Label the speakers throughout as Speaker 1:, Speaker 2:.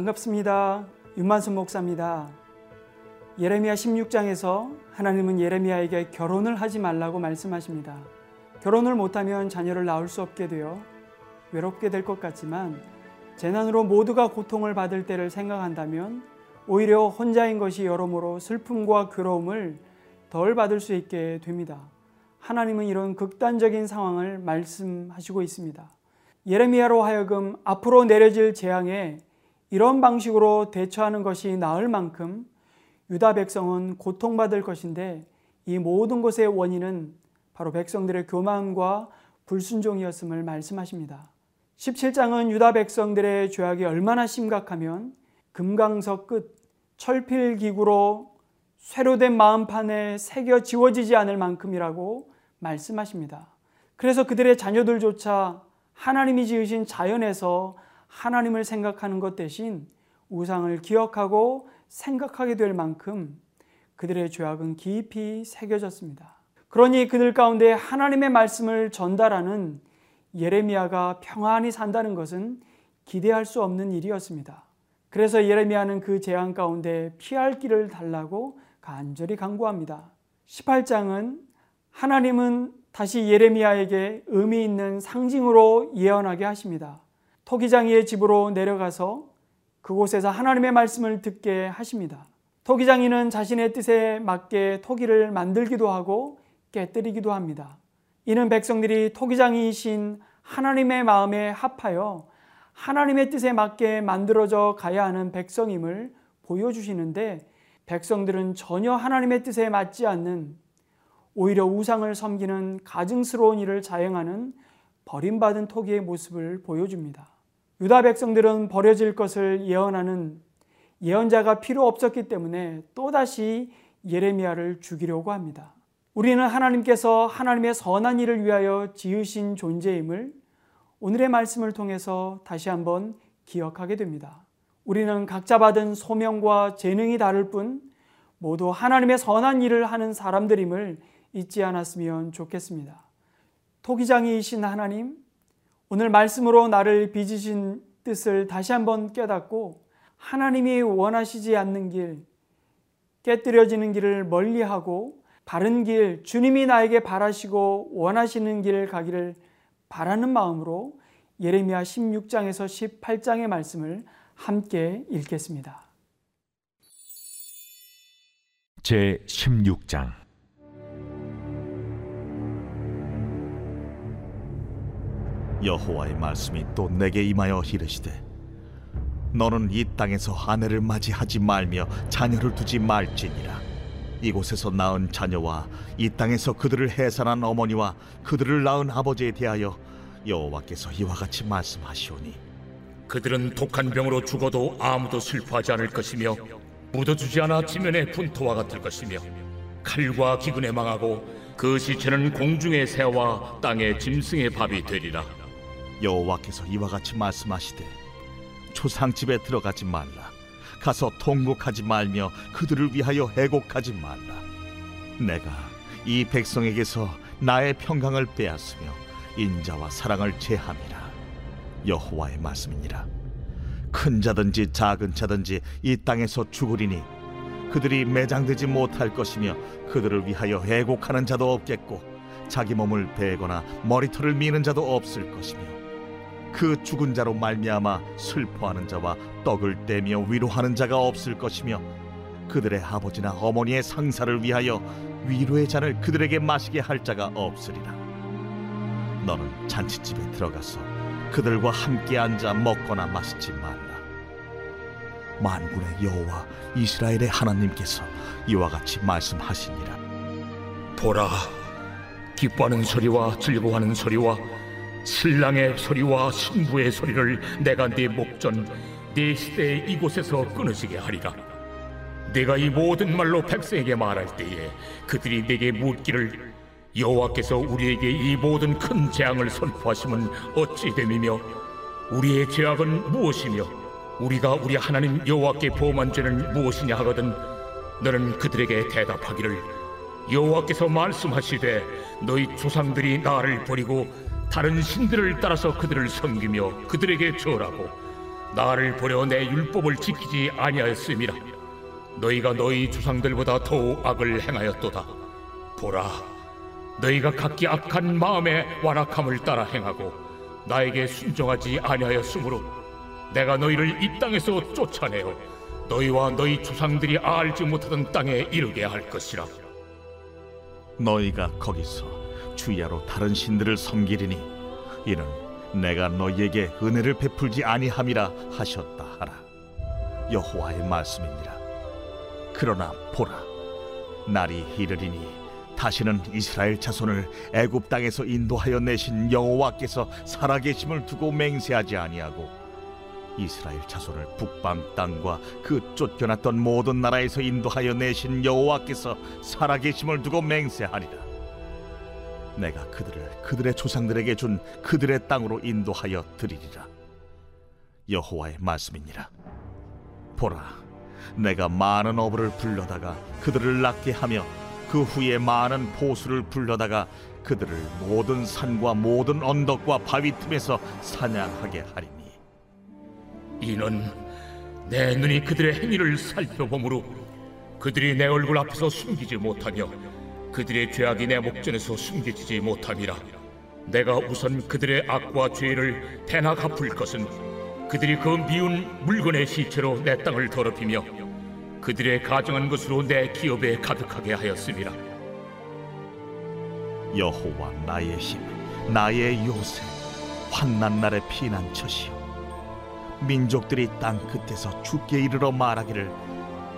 Speaker 1: 반갑습니다. 윤만순 목사입니다. 예레미야 16장에서 하나님은 예레미야에게 결혼을 하지 말라고 말씀하십니다. 결혼을 못하면 자녀를 낳을 수 없게 되어 외롭게 될 것 같지만 재난으로 모두가 고통을 받을 때를 생각한다면 오히려 혼자인 것이 여러모로 슬픔과 괴로움을 덜 받을 수 있게 됩니다. 하나님은 이런 극단적인 상황을 말씀하시고 있습니다. 예레미야로 하여금 앞으로 내려질 재앙에 이런 방식으로 대처하는 것이 나을 만큼 유다 백성은 고통받을 것인데 이 모든 것의 원인은 바로 백성들의 교만과 불순종이었음을 말씀하십니다. 17장은 유다 백성들의 죄악이 얼마나 심각하면 금강석 끝 철필기구로 쇠로된 마음판에 새겨 지워지지 않을 만큼이라고 말씀하십니다. 그래서 그들의 자녀들조차 하나님이 지으신 자연에서 하나님을 생각하는 것 대신 우상을 기억하고 생각하게 될 만큼 그들의 죄악은 깊이 새겨졌습니다. 그러니 그들 가운데 하나님의 말씀을 전달하는 예레미야가 평안히 산다는 것은 기대할 수 없는 일이었습니다. 그래서 예레미야는 그 재앙 가운데 피할 길을 달라고 간절히 강구합니다. 18장은 하나님은 다시 예레미야에게 의미 있는 상징으로 예언하게 하십니다. 토기장이의 집으로 내려가서 그곳에서 하나님의 말씀을 듣게 하십니다. 토기장이는 자신의 뜻에 맞게 토기를 만들기도 하고 깨뜨리기도 합니다. 이는 백성들이 토기장이신 하나님의 마음에 합하여 하나님의 뜻에 맞게 만들어져 가야 하는 백성임을 보여주시는데 백성들은 전혀 하나님의 뜻에 맞지 않는 오히려 우상을 섬기는 가증스러운 일을 자행하는 버림받은 토기의 모습을 보여줍니다. 유다 백성들은 버려질 것을 예언하는 예언자가 필요 없었기 때문에 또다시 예레미야를 죽이려고 합니다. 우리는 하나님께서 하나님의 선한 일을 위하여 지으신 존재임을 오늘의 말씀을 통해서 다시 한번 기억하게 됩니다. 우리는 각자 받은 소명과 재능이 다를 뿐 모두 하나님의 선한 일을 하는 사람들임을 잊지 않았으면 좋겠습니다. 토기장이신 하나님, 오늘 말씀으로 나를 빚으신 뜻을 다시 한번 깨닫고 하나님이 원하시지 않는 길, 깨뜨려지는 길을 멀리하고 바른 길, 주님이 나에게 바라시고 원하시는 길을 가기를 바라는 마음으로 예레미야 16장에서 18장의 말씀을 함께 읽겠습니다.
Speaker 2: 제 16장
Speaker 3: 여호와의 말씀이 또 내게 임하여 이르시되 너는 이 땅에서 아내를 맞이하지 말며 자녀를 두지 말지니라. 이곳에서 낳은 자녀와 이 땅에서 그들을 해산한 어머니와 그들을 낳은 아버지에 대하여 여호와께서 이와 같이 말씀하시오니
Speaker 4: 그들은 독한 병으로 죽어도 아무도 슬퍼하지 않을 것이며 묻어주지 않아 지면의 분토와 같을 것이며 칼과 기근에 망하고 그 시체는 공중의 새와 땅의 짐승의 밥이 되리라
Speaker 3: 여호와께서 이와 같이 말씀하시되 초상집에 들어가지 말라. 가서 통곡하지 말며 그들을 위하여 해곡하지 말라. 내가 이 백성에게서 나의 평강을 빼앗으며 인자와 사랑을 제함이라. 여호와의 말씀이니라. 큰 자든지 작은 자든지 이 땅에서 죽으리니 그들이 매장되지 못할 것이며 그들을 위하여 해곡하는 자도 없겠고 자기 몸을 베거나 머리털을 미는 자도 없을 것이며 그 죽은 자로 말미암아 슬퍼하는 자와 떡을 떼며 위로하는 자가 없을 것이며 그들의 아버지나 어머니의 상사를 위하여 위로의 잔을 그들에게 마시게 할 자가 없으리라. 너는 잔치집에 들어가서 그들과 함께 앉아 먹거나 마시지 말라. 만군의 여호와 이스라엘의 하나님께서 이와 같이 말씀하시니라.
Speaker 4: 보라 기뻐하는 소리와 즐거워하는 소리와 신랑의 소리와 신부의 소리를 내가 네 목전 네 시대에 이곳에서 끊어지게 하리라. 내가 이 모든 말로 백성에게 말할 때에 그들이 내게 묻기를 여호와께서 우리에게 이 모든 큰 재앙을 선포하심은 어찌 됨이며 우리의 죄악은 무엇이며 우리가 우리 하나님 여호와께 보험한 죄는 무엇이냐 하거든 너는 그들에게 대답하기를 여호와께서 말씀하시되 너희 조상들이 나를 버리고 다른 신들을 따라서 그들을 섬기며 그들에게 절하고 나를 버려 내 율법을 지키지 아니하였음이라. 너희가 너희 주상들보다 더욱 악을 행하였도다. 보라 너희가 각기 악한 마음에 완악함을 따라 행하고 나에게 순종하지 아니하였으므로 내가 너희를 이 땅에서 쫓아내어 너희와 너희 주상들이 알지 못하던 땅에 이르게 할 것이라.
Speaker 3: 너희가 거기서 주야로 다른 신들을 섬기리니 이는 내가 너희에게 은혜를 베풀지 아니함이라 하셨다 하라 여호와의 말씀이니라 그러나 보라 날이 이르리니 다시는 이스라엘 자손을 애굽 땅에서 인도하여 내신 여호와께서 살아계심을 두고 맹세하지 아니하고 이스라엘 자손을 북방 땅과 그 쫓겨났던 모든 나라에서 인도하여 내신 여호와께서 살아계심을 두고 맹세하리라. 내가 그들을 그들의 조상들에게 준 그들의 땅으로 인도하여 드리리라. 여호와의 말씀이니라. 보라, 내가 많은 어부를 불러다가 그들을 낳게 하며 그 후에 많은 포수를 불러다가 그들을 모든 산과 모든 언덕과 바위 틈에서 사냥하게 하리니
Speaker 4: 이는 내 눈이 그들의 행위를 살펴보므로 그들이 내 얼굴 앞에서 숨기지 못하며 그들의 죄악이 내 목전에서 숨겨지지 못함이라 내가 우선 그들의 악과 죄를 대나 갚을 것은 그들이 그 미운 물건의 시체로 내 땅을 더럽히며 그들의 가정한 것으로 내 기업에 가득하게 하였습니다.
Speaker 3: 여호와 나의 힘, 나의 요새, 환난 날의 피난처시요. 민족들이 땅 끝에서 죽게 이르러 말하기를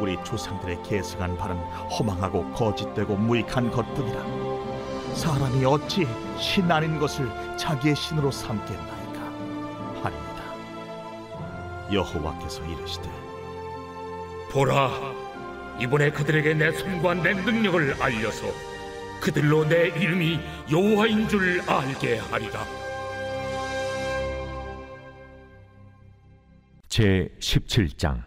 Speaker 3: 우리 조상들의 계승한 바는 허망하고 거짓되고 무익한 것뿐이라. 사람이 어찌 신 아닌 것을 자기의 신으로 삼겠나이까 하리이다. 여호와께서 이르시되
Speaker 4: 보라, 이번에 그들에게 내 손과 내 능력을 알려서 그들로 내 이름이 여호와인 줄 알게 하리라.
Speaker 2: 제 17장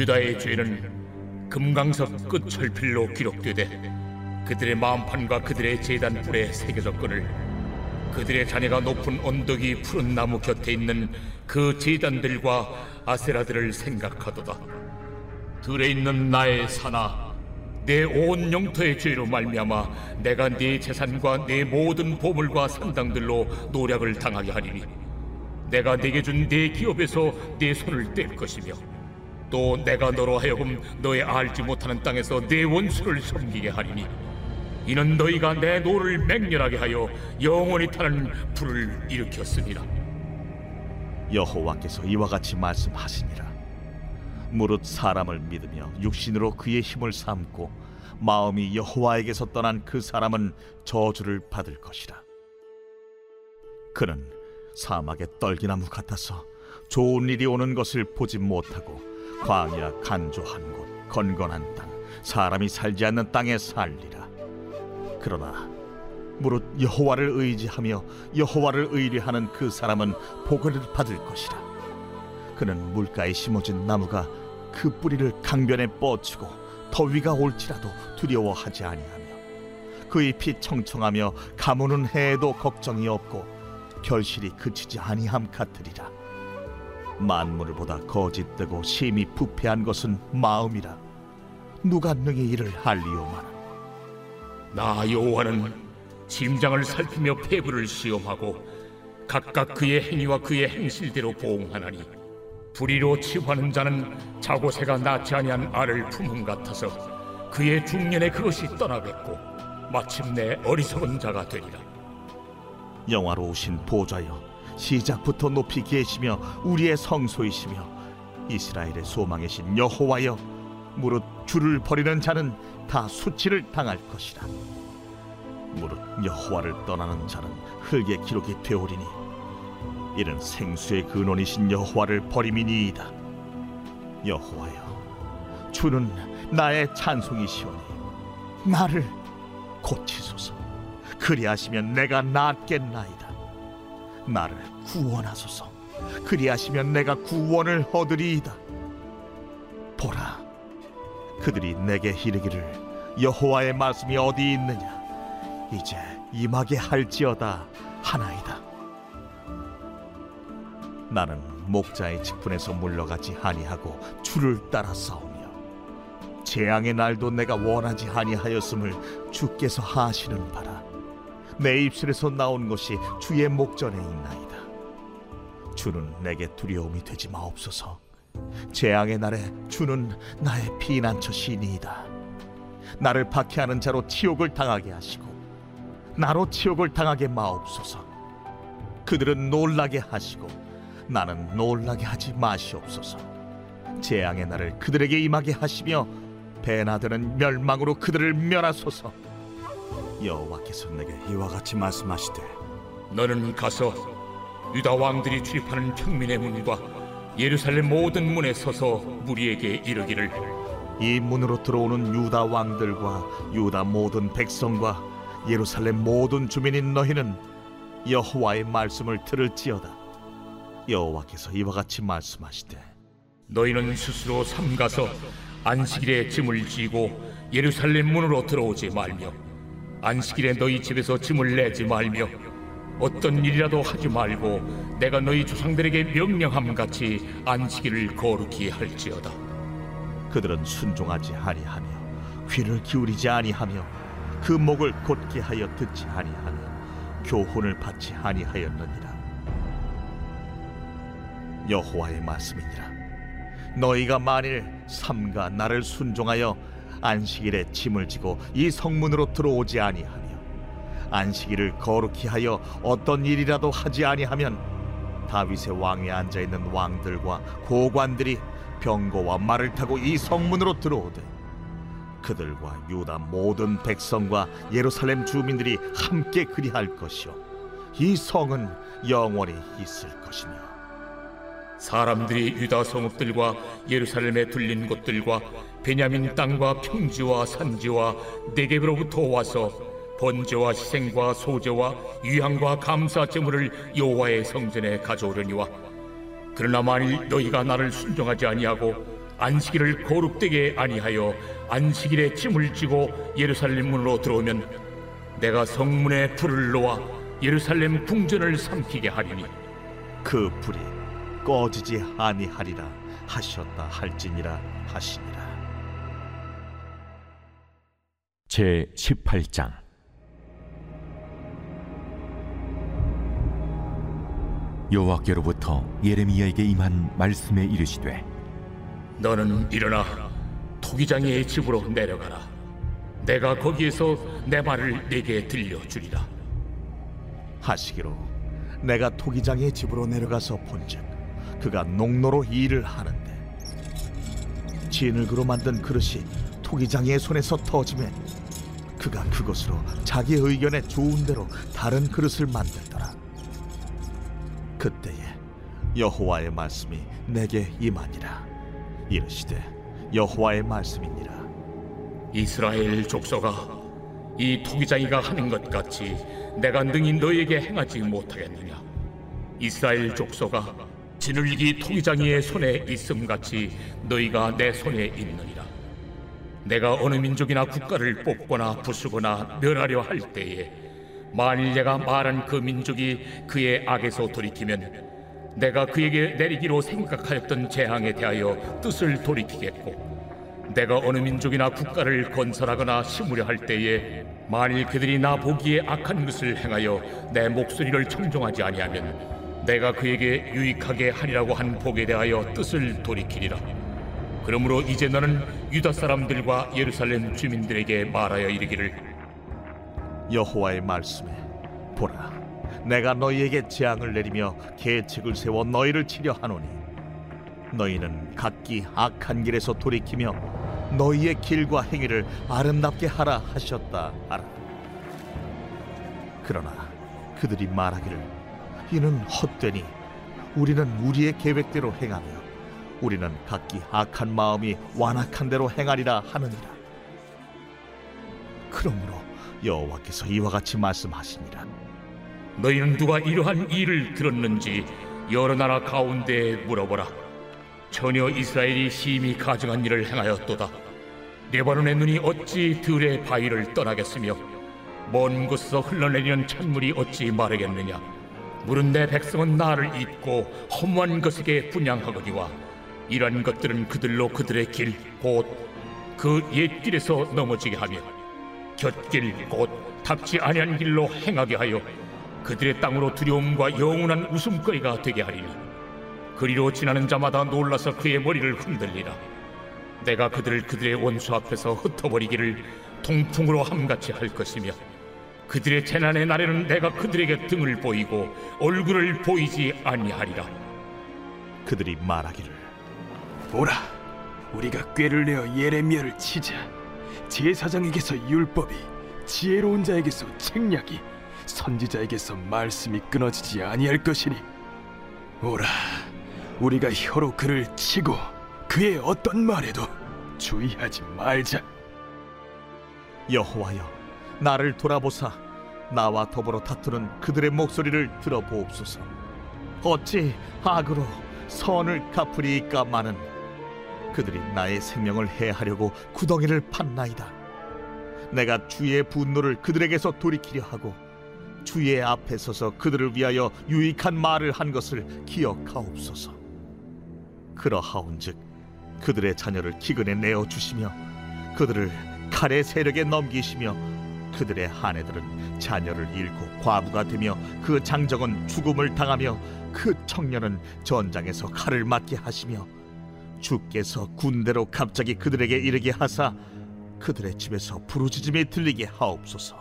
Speaker 4: 유다의 죄는 금강석 끝 철필로 기록되되 그들의 마음판과 그들의 제단 불에 새겨졌거늘 그들의 자녀가 높은 언덕이 푸른 나무 곁에 있는 그 제단들과 아세라들을 생각하도다. 들에 있는 나의 산아, 네 온 영토의 죄로 말미암아 내가 네 재산과 네 모든 보물과 산당들로 노략을 당하게 하리니 내가 네게 준 네 기업에서 네 손을 뗄 것이며 또 내가 너로 하여금 너의 알지 못하는 땅에서 네 원수를 섬기게 하리니 이는 너희가 내 노를 맹렬하게 하여 영원히 타는 불을 일으켰습니다.
Speaker 3: 여호와께서 이와 같이 말씀하시니라 무릇 사람을 믿으며 육신으로 그의 힘을 삼고 마음이 여호와에게서 떠난 그 사람은 저주를 받을 것이라 그는 사막의 떨기나무 같아서 좋은 일이 오는 것을 보지 못하고 광야 간조한 곳 건건한 땅 사람이 살지 않는 땅에 살리라 그러나 무릇 여호와를 의지하며 여호와를 의뢰하는 그 사람은 복을 받을 것이라. 그는 물가에 심어진 나무가 그 뿌리를 강변에 뻗치고 더위가 올지라도 두려워하지 아니하며 그 잎이 청청하며 가무는 해에도 걱정이 없고 결실이 그치지 아니함 같으리라. 만물보다 거짓되고 심히 부패한 것은 마음이라. 누가 능히 이를 알리오마나.
Speaker 4: 나 여호와는 짐장을 살피며 폐부를 시험하고 각각 그의 행위와 그의 행실대로 보응하나니 불의로 치부하는 자는 자고새가 낳지 아니한 알을 품음 같아서 그의 중년에 그것이 떠나겠고 마침내 어리석은 자가 되리라
Speaker 3: 영화로우신 보좌여 시작부터 높이 계시며 우리의 성소이시며 이스라엘의 소망이신 여호와여 무릇 주를 버리는 자는 다 수치를 당할 것이라. 무릇 여호와를 떠나는 자는 흙의 기록이 되오리니 이는 생수의 근원이신 여호와를 버림이니이다. 여호와여 주는 나의 찬송이시오니 나를 고치소서. 그리하시면 내가 낫겠나이다 나를 구원하소서. 그리하시면 내가 구원을 얻으리이다. 보라 그들이 내게 이르기를 여호와의 말씀이 어디 있느냐? 이제 임하게 할지어다 하나이다. 나는 목자의 직분에서 물러가지 아니하고 주를 따라 싸우며 재앙의 날도 내가 원하지 아니하였음을 주께서 하시는 바라 내 입술에서 나온 것이 주의 목전에 있나이다. 주는 내게 두려움이 되지 마옵소서. 재앙의 날에 주는 나의 피난처시니이다. 나를 박해하는 자로 치욕을 당하게 하시고 나로 치욕을 당하게 마옵소서. 그들은 놀라게 하시고 나는 놀라게 하지 마시옵소서. 재앙의 날을 그들에게 임하게 하시며 배나드는 멸망으로 그들을 멸하소서. 여호와께서 내게 이와 같이 말씀하시되
Speaker 4: 너는 가서 유다 왕들이 출입하는 평민의 문과 예루살렘 모든 문에 서서 무리에게 이르기를
Speaker 3: 이 문으로 들어오는 유다 왕들과 유다 모든 백성과 예루살렘 모든 주민인 너희는 여호와의 말씀을 들을지어다. 여호와께서 이와 같이 말씀하시되
Speaker 4: 너희는 스스로 삼가서 안식일에 짐을 지고 예루살렘 문으로 들어오지 말며 안식일에 너희 집에서 짐을 내지 말며 어떤 일이라도 하지 말고 내가 너희 조상들에게 명령함 같이 안식일을 거룩히 할지어다.
Speaker 3: 그들은 순종하지 아니하며 귀를 기울이지 아니하며 그 목을 곧게 하여 듣지 아니하며 교훈을 받지 아니하였느니라. 여호와의 말씀이니라. 너희가 만일 삼가 나를 순종하여 안식일에 짐을 지고 이 성문으로 들어오지 아니하며 안식일을 거룩히 하여 어떤 일이라도 하지 아니하면 다윗의 왕에 앉아 있는 왕들과 고관들이 병거와 말을 타고 이 성문으로 들어오되 그들과 유다 모든 백성과 예루살렘 주민들이 함께 그리할 것이요. 이 성은 영원히 있을 것이며
Speaker 4: 사람들이 유다 성읍들과 예루살렘에 둘린 곳들과 베냐민 땅과 평지와 산지와 네겝으로부터 와서 번제와 희생과 소제와 유향과 감사 제물을 여호와의 성전에 가져오려니와 그러나 만일 너희가 나를 순종하지 아니하고 안식일을 거룩되게 아니하여 안식일에 짐을 지고 예루살렘 문으로 들어오면 내가 성문에 불을 놓아 예루살렘 궁전을 삼키게 하리니.
Speaker 3: 그 불이 꺼지지 아니하리라 하셨다 할지니라 하시니라
Speaker 2: 제 18장 여호와께로부터 예레미야에게 임한 말씀에 이르시되
Speaker 4: 너는 일어나 토기장의 집으로 내려가라. 내가 거기에서 내 말을 네게 들려주리라.
Speaker 3: 하시기로 내가 토기장의 집으로 내려가서 본즉 그가 농로로 일을 하는데 진흙으로 만든 그릇이 토기장의 손에서 터지매 그가 그것으로 자기 의견에 좋은 대로 다른 그릇을 만들더라. 그때에 여호와의 말씀이 내게 임하니라. 이르시되 여호와의 말씀이니라.
Speaker 4: 이스라엘 족속아, 이 토기장이가 하는 것 같이 내가 능히 너에게 행하지 못하겠느냐? 이스라엘 족속아, 진흙이 토기장이의 손에 있음 같이 너희가 내 손에 있느니라. 내가 어느 민족이나 국가를 뽑거나 부수거나 멸하려 할 때에 만일 내가 말한 그 민족이 그의 악에서 돌이키면 내가 그에게 내리기로 생각하였던 재앙에 대하여 뜻을 돌이키겠고 내가 어느 민족이나 국가를 건설하거나 심으려 할 때에 만일 그들이 나 보기에 악한 것을 행하여 내 목소리를 청종하지 아니하면 내가 그에게 유익하게 하리라고 한 복에 대하여 뜻을 돌이키리라. 그러므로 이제 너는 유다 사람들과 예루살렘 주민들에게 말하여 이르기를
Speaker 3: 여호와의 말씀에 보라 내가 너희에게 재앙을 내리며 계책을 세워 너희를 치려 하노니 너희는 각기 악한 길에서 돌이키며 너희의 길과 행위를 아름답게 하라 하셨다 하라 그러나 그들이 말하기를 이는 헛되니 우리는 우리의 계획대로 행하며 우리는 각기 악한 마음이 완악한 대로 행하리라 하느니라 그러므로 여호와께서 이와 같이 말씀하시니라
Speaker 4: 너희는 누가 이러한 일을 들었는지 여러 나라 가운데 물어보라. 전혀 이스라엘이 심히 가증한 일을 행하였도다. 레바논의 눈이 어찌 들의 바위를 떠나겠으며 먼 곳에서 흘러내리는 찬물이 어찌 마르겠느냐 물은 내 백성은 나를 잊고 허무한 것에게 분양하거니와 이러한 것들은 그들로 그들의 길 곧 그 옛길에서 넘어지게 하며 곁길 곧 답지 아니한 길로 행하게 하여 그들의 땅으로 두려움과 영원한 웃음거리가 되게 하리니 그리로 지나는 자마다 놀라서 그의 머리를 흔들리라. 내가 그들을 그들의 원수 앞에서 흩어버리기를 통풍으로 함같이 할 것이며 그들의 재난의 날에는 내가 그들에게 등을 보이고 얼굴을 보이지 아니하리라
Speaker 3: 그들이 말하기를
Speaker 5: 보라, 우리가 꾀를 내어 예레미야를 치자. 제사장에게서 율법이, 지혜로운 자에게서 책략이, 선지자에게서 말씀이 끊어지지 아니할 것이니. 오라, 우리가 혀로 그를 치고 그의 어떤 말에도 주의하지 말자.
Speaker 3: 여호와여 나를 돌아보사. 나와 더불어 다투는 그들의 목소리를 들어보옵소서. 어찌 악으로 선을 갚으리까 마는 그들이 나의 생명을 해하려고 구덩이를 팠나이다. 내가 주의 분노를 그들에게서 돌이키려 하고 주의 앞에 서서 그들을 위하여 유익한 말을 한 것을 기억하옵소서. 그러하온즉 그들의 자녀를 기근에 내어 주시며 그들을 칼의 세력에 넘기시며 그들의 아내들은 자녀를 잃고 과부가 되며 그 장정은 죽음을 당하며 그 청년은 전장에서 칼을 맞게 하시며 주께서 군대로 갑자기 그들에게 이르게 하사 그들의 집에서 부르짖음이 들리게 하옵소서.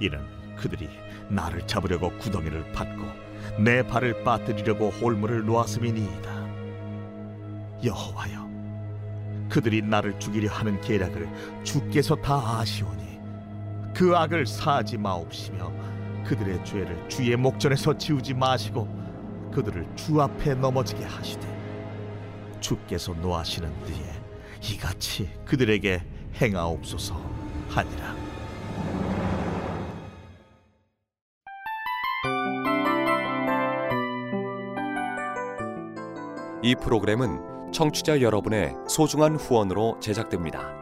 Speaker 3: 이는 그들이 나를 잡으려고 구덩이를 팠고 내 발을 빠뜨리려고 홀물을 놓았음이니이다. 여호와여 그들이 나를 죽이려 하는 계략을 주께서 다 아시오니 그 악을 사하지 마옵시며 그들의 죄를 주의 목전에서 지우지 마시고 그들을 주 앞에 넘어지게 하시되 주께서 노하시는 뒤에 이같이 그들에게 행하옵소서 하니라
Speaker 6: 이 프로그램은 청취자 여러분의 소중한 후원으로 제작됩니다.